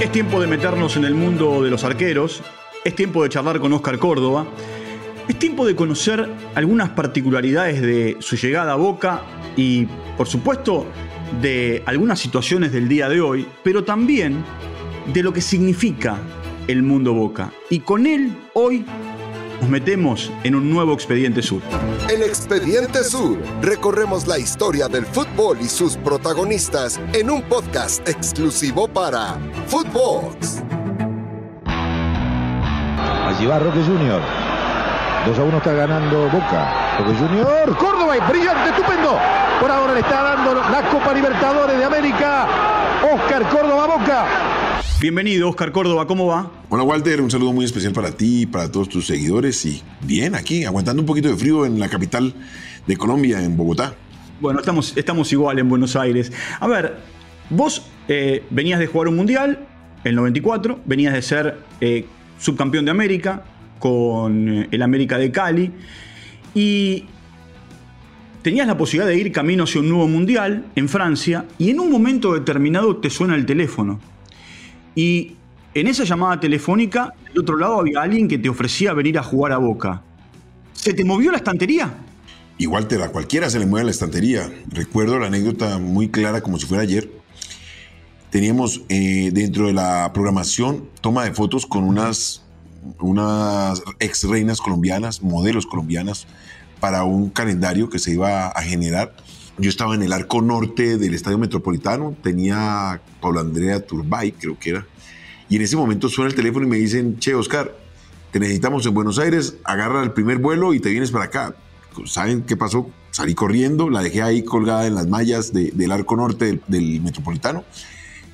Es tiempo de meternos en el mundo de los arqueros, es tiempo de charlar con Oscar Córdoba, es tiempo de conocer algunas particularidades de su llegada a Boca y, por supuesto, de algunas situaciones del día de hoy, pero también de lo que significa el mundo Boca. Y con él, hoy, nos metemos en un nuevo Expediente Sur. En Expediente Sur recorremos la historia del fútbol y sus protagonistas en un podcast exclusivo para Footbox. Allí va Roque Junior. 2 a 1 está ganando Boca. Roque Junior. Córdoba, brillante, estupendo. Por ahora le está dando la Copa Libertadores de América. Oscar Córdoba Boca. Bienvenido, Oscar Córdoba, ¿cómo va? Hola Walter, un saludo muy especial para ti y para todos tus seguidores y bien aquí, aguantando un poquito de frío en la capital de Colombia, en Bogotá. Bueno, estamos, estamos igual en Buenos Aires. A ver, vos eh, venías de jugar un mundial, el 94, venías de ser eh, subcampeón de América con eh, el América de Cali y tenías la posibilidad de ir camino hacia un nuevo mundial en Francia y en un momento determinado te suena el teléfono y en esa llamada telefónica, del otro lado había alguien que te ofrecía venir a jugar a Boca. ¿Se te movió la estantería? Igual Walter, a cualquiera se le mueve la estantería. Recuerdo la anécdota muy clara como si fuera ayer. Teníamos eh, dentro de la programación toma de fotos con unas, unas ex reinas colombianas, modelos colombianas, para un calendario que se iba a generar yo estaba en el arco norte del Estadio Metropolitano, tenía Pablo Andrea Turbay, creo que era, y en ese momento suena el teléfono y me dicen, che, Oscar, te necesitamos en Buenos Aires, agarra el primer vuelo y te vienes para acá. ¿Saben qué pasó? Salí corriendo, la dejé ahí colgada en las mallas del arco norte del, Metropolitano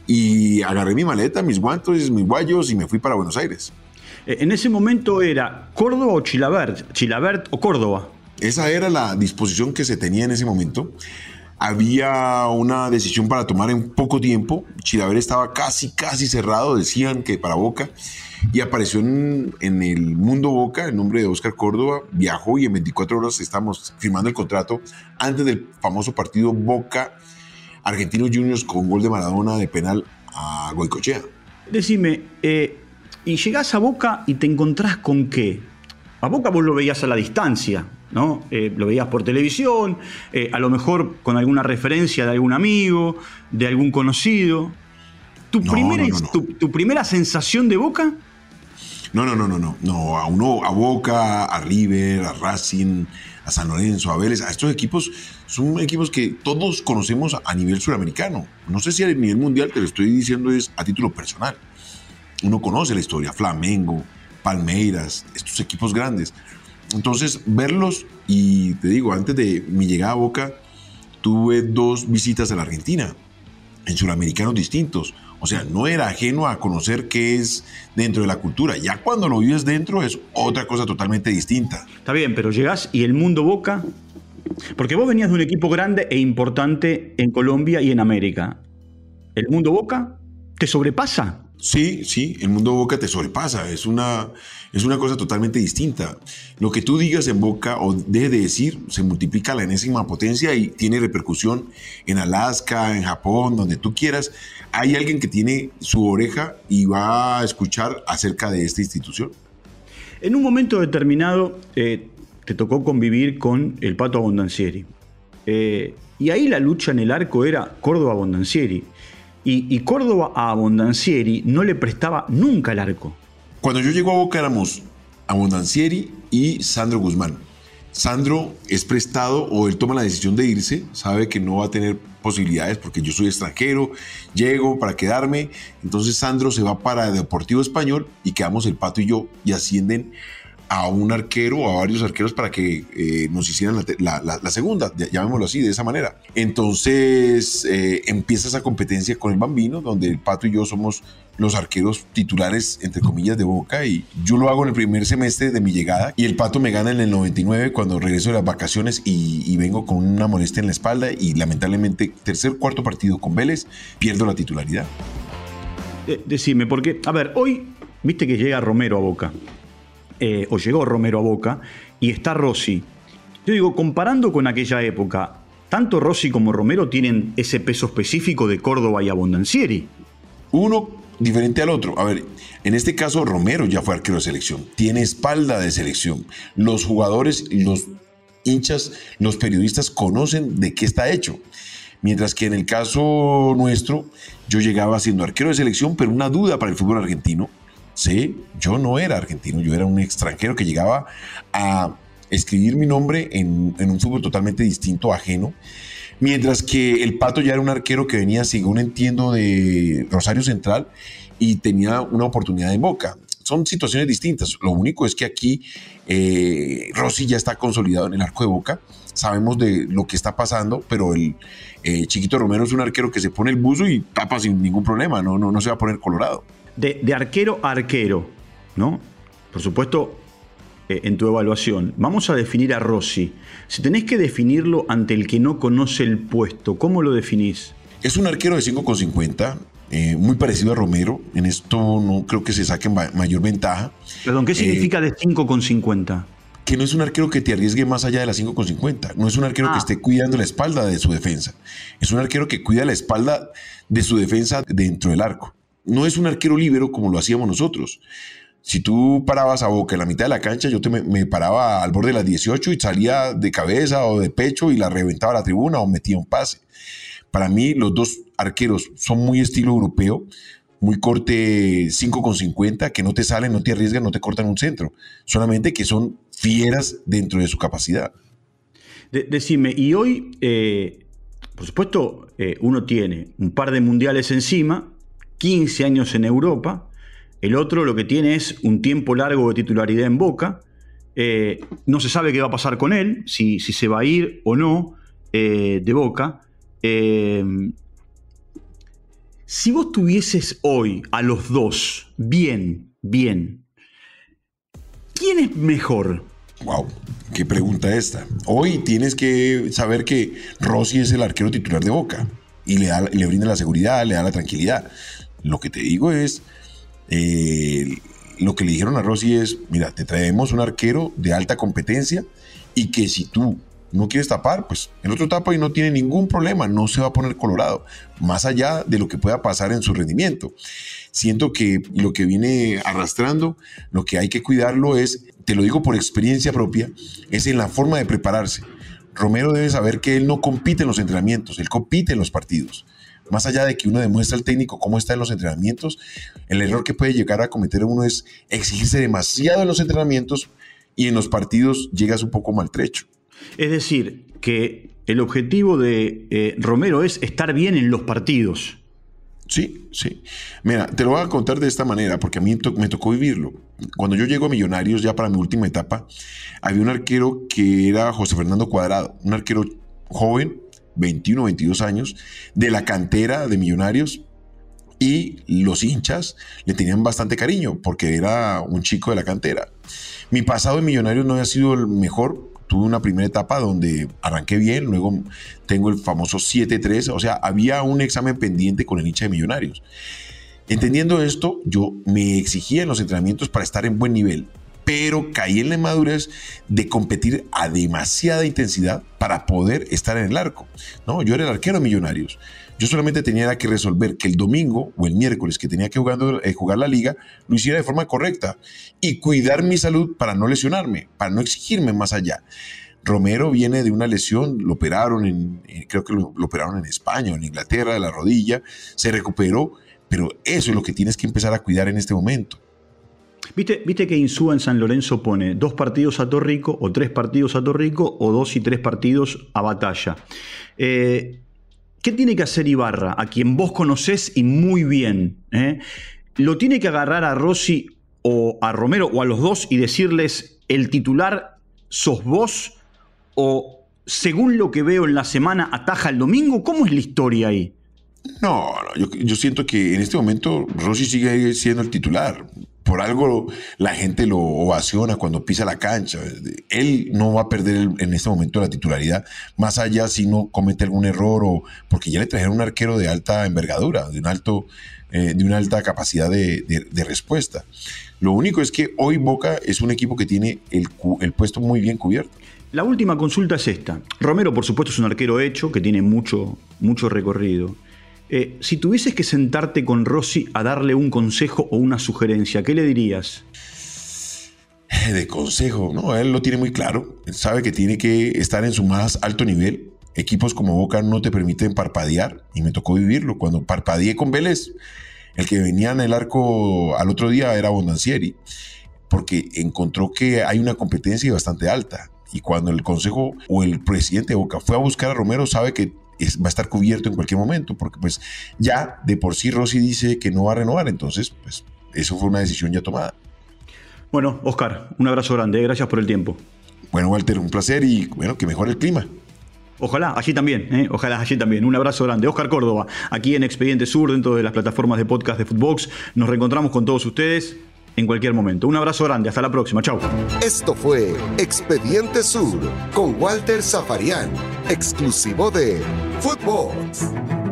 y agarré mi maleta, mis guantes, mis guayos y me fui para Buenos Aires. Eh, en ese momento era Córdoba o Chilabert, Chilabert o Córdoba. Esa era la disposición que se tenía en ese momento. Había una decisión para tomar en poco tiempo. Chilaver estaba casi, casi cerrado, decían que para Boca. Y apareció en, el mundo Boca el nombre de Oscar Córdoba. Viajó y en 24 horas estamos firmando el contrato antes del famoso partido Boca Argentinos Juniors con gol de Maradona de penal a Goicochea. Decime, eh, y llegás a Boca y te encontrás con qué? A Boca vos lo veías a la distancia, ¿no? Eh, lo veías por televisión, eh, a lo mejor con alguna referencia de algún amigo, de algún conocido. ¿Tu, primera, Tu, primera sensación de Boca? No, no, no, no, no. No, a uno, a Boca, a River, a Racing, a San Lorenzo, a Vélez, a estos equipos son equipos que todos conocemos a nivel suramericano. No sé si a nivel mundial, te lo estoy diciendo es a título personal. Uno conoce la historia, Flamengo, Palmeiras, estos equipos grandes. Entonces, verlos, y te digo, antes de mi llegada a Boca, tuve dos visitas a la Argentina, en suramericanos distintos. O sea, no era ajeno a conocer qué es dentro de la cultura. Ya cuando lo vives dentro es otra cosa totalmente distinta. Está bien, pero llegás y el mundo Boca, porque vos venías de un equipo grande e importante en Colombia y en América. ¿El mundo Boca te sobrepasa? Sí, sí, el mundo Boca te sobrepasa, es una, es una cosa totalmente distinta. Lo que tú digas en Boca o dejes de decir se multiplica a la enésima potencia y tiene repercusión en Alaska, en Japón, donde tú quieras. Hay alguien que tiene su oreja y va a escuchar acerca de esta institución. En un momento determinado eh, te tocó convivir con el Pato Abondancieri. Eh, y ahí la lucha en el arco era Córdoba-Abondancieri. Y, Córdoba a Abondancieri no le prestaba nunca el arco. Cuando yo llego a Boca éramos Abondancieri y Sandro Guzmán. Sandro es prestado o él toma la decisión de irse, sabe que no va a tener posibilidades porque yo soy extranjero, llego para quedarme, entonces Sandro se va para Deportivo Español y quedamos el Pato y yo y ascienden a un arquero o a varios arqueros para que eh, nos hicieran la, segunda, llamémoslo así, de esa manera. Entonces eh, empieza esa competencia con el Bambino, donde el Pato y yo somos los arqueros titulares, entre comillas, de Boca, y yo lo hago en el primer semestre de mi llegada, y el Pato me gana en el 99 cuando regreso de las vacaciones y, vengo con una molestia en la espalda, y lamentablemente, tercer, cuarto partido con Vélez, pierdo la titularidad. decime, porque, a ver, hoy, viste que llega Romero a Boca. Eh, o llegó Romero a Boca, y está Rossi. Yo digo, comparando con aquella época, tanto Rossi como Romero tienen ese peso específico de Córdoba y Abondancieri. Uno diferente al otro. A ver, en este caso Romero ya fue arquero de selección, tiene espalda de selección. Los jugadores, los hinchas, los periodistas conocen de qué está hecho. Mientras que en el caso nuestro, yo llegaba siendo arquero de selección, pero una duda para el fútbol argentino. Sí, yo no era argentino, yo era un extranjero que llegaba a escribir mi nombre en, en un fútbol totalmente distinto, ajeno. Mientras que el Pato ya era un arquero que venía, según entiendo, de Rosario Central y tenía una oportunidad de Boca. Son situaciones distintas. Lo único es que aquí eh, Rossi ya está consolidado en el arco de Boca. Sabemos de lo que está pasando, pero el eh, Chiquito Romero es un arquero que se pone el buzo y tapa sin ningún problema, no, no, no se va a poner colorado. De, de arquero a arquero, ¿no? Por supuesto, eh, en tu evaluación. Vamos a definir a Rossi. Si tenés que definirlo ante el que no conoce el puesto, ¿cómo lo definís? Es un arquero de 5,50, eh, muy parecido a Romero. En esto no creo que se saque mayor ventaja. Perdón, ¿qué eh, significa de 5,50? Que no es un arquero que te arriesgue más allá de las 5,50. No es un arquero que ah. esté cuidando la espalda de su defensa. Es un arquero que cuida la espalda de su defensa dentro del arco. No es un arquero libero como lo hacíamos nosotros. Si tú parabas a boca en la mitad de la cancha, yo te me, paraba al borde de las 18 y salía de cabeza o de pecho y la reventaba a la tribuna o metía un pase. Para mí, los dos arqueros son muy estilo europeo, muy corte 5,50, que no te salen, no te arriesgan, no te cortan un centro. Solamente que son fieras dentro de su capacidad. decime, y hoy, eh, por supuesto, eh, uno tiene un par de mundiales encima, 15 años en Europa el otro lo que tiene es un tiempo largo de titularidad en Boca. Eh, no se sabe qué va a pasar con él, si, si se va a ir o no eh, de Boca. Eh, si vos tuvieses hoy a los dos bien, bien, ¿quién es mejor? Wow, qué pregunta esta. Hoy tienes que saber que Rossi es el arquero titular de Boca y le, le brinda la seguridad, le da la tranquilidad. Lo que te digo es eh, lo que le dijeron a Rossi es, mira, te traemos un arquero de alta competencia y que si tú no quieres tapar, pues el otro tapa y no tiene ningún problema, no se va a poner colorado, más allá de lo que pueda pasar en su rendimiento. Siento que lo que viene arrastrando, lo que hay que cuidarlo es, te lo digo por experiencia propia, es en la forma de prepararse. Romero debe saber que él no compite en los entrenamientos, él compite en los partidos más allá de que uno demuestra al técnico cómo está en los entrenamientos, el error que puede llegar a cometer uno es exigirse demasiado en los entrenamientos y en los partidos llegas un poco maltrecho. Es decir, que el objetivo de eh, Romero es estar bien en los partidos. Sí, sí. Mira, te lo voy a contar de esta manera, porque a mí me tocó vivirlo. Cuando yo llego a Millonarios, ya para mi última etapa, había un arquero que era José Fernando Cuadrado, un arquero joven, 21, 22 años, de la cantera de Millonarios y los hinchas le tenían bastante cariño porque era un chico de la cantera. Mi pasado en Millonarios no había sido el mejor. Tuve una primera etapa donde arranqué bien, luego tengo el famoso 7-3, o sea, había un examen pendiente con el hincha de Millonarios. Entendiendo esto, yo me exigía en los entrenamientos para estar en buen nivel pero caí en la madurez de competir a demasiada intensidad para poder estar en el arco. No, yo era el arquero de Millonarios. Yo solamente tenía que resolver que el domingo o el miércoles que tenía que eh, jugar la liga lo hiciera de forma correcta y cuidar mi salud para no lesionarme, para no exigirme más allá. Romero viene de una lesión, lo operaron en, eh, creo que lo, lo operaron en España o en Inglaterra de la rodilla, se recuperó, pero eso es lo que tienes que empezar a cuidar en este momento. ¿Viste, ¿Viste, que Insúa en San Lorenzo pone dos partidos a Torrico o tres partidos a Torrico o dos y tres partidos a Batalla? Eh, ¿Qué tiene que hacer Ibarra, a quien vos conocés y muy bien? Eh? ¿Lo tiene que agarrar a Rossi o a Romero o a los dos y decirles el titular sos vos o según lo que veo en la semana ataja el domingo? ¿Cómo es la historia ahí? No, yo, yo, siento que en este momento Rossi sigue siendo el titular por algo la gente lo ovaciona cuando pisa la cancha. Él no va a perder en este momento la titularidad, más allá si no comete algún error o porque ya le trajeron un arquero de alta envergadura, de, un alto, eh, de una alta capacidad de, respuesta. Lo único es que hoy Boca es un equipo que tiene el, el puesto muy bien cubierto. La última consulta es esta. Romero, por supuesto, es un arquero hecho que tiene mucho, mucho recorrido. Eh, si tuvieses que sentarte con Rossi a darle un consejo o una sugerencia, ¿qué le dirías? De consejo, no, él lo tiene muy claro. Él sabe que tiene que estar en su más alto nivel. Equipos como Boca no te permiten parpadear y me tocó vivirlo. Cuando parpadeé con Vélez, el que venía en el arco al otro día era Bondancieri, porque encontró que hay una competencia bastante alta. Y cuando el consejo o el presidente de Boca fue a buscar a Romero, sabe que va a estar cubierto en cualquier momento, porque pues ya de por sí Rossi dice que no va a renovar, entonces pues eso fue una decisión ya tomada. Bueno, Oscar, un abrazo grande, gracias por el tiempo. Bueno, Walter, un placer y bueno, que mejore el clima. Ojalá, allí también, ¿eh? ojalá allí también. Un abrazo grande. Oscar Córdoba, aquí en Expediente Sur, dentro de las plataformas de podcast de Footbox. Nos reencontramos con todos ustedes en cualquier momento. Un abrazo grande, hasta la próxima. Chau. Esto fue Expediente Sur con Walter Zafarian, exclusivo de Footbox.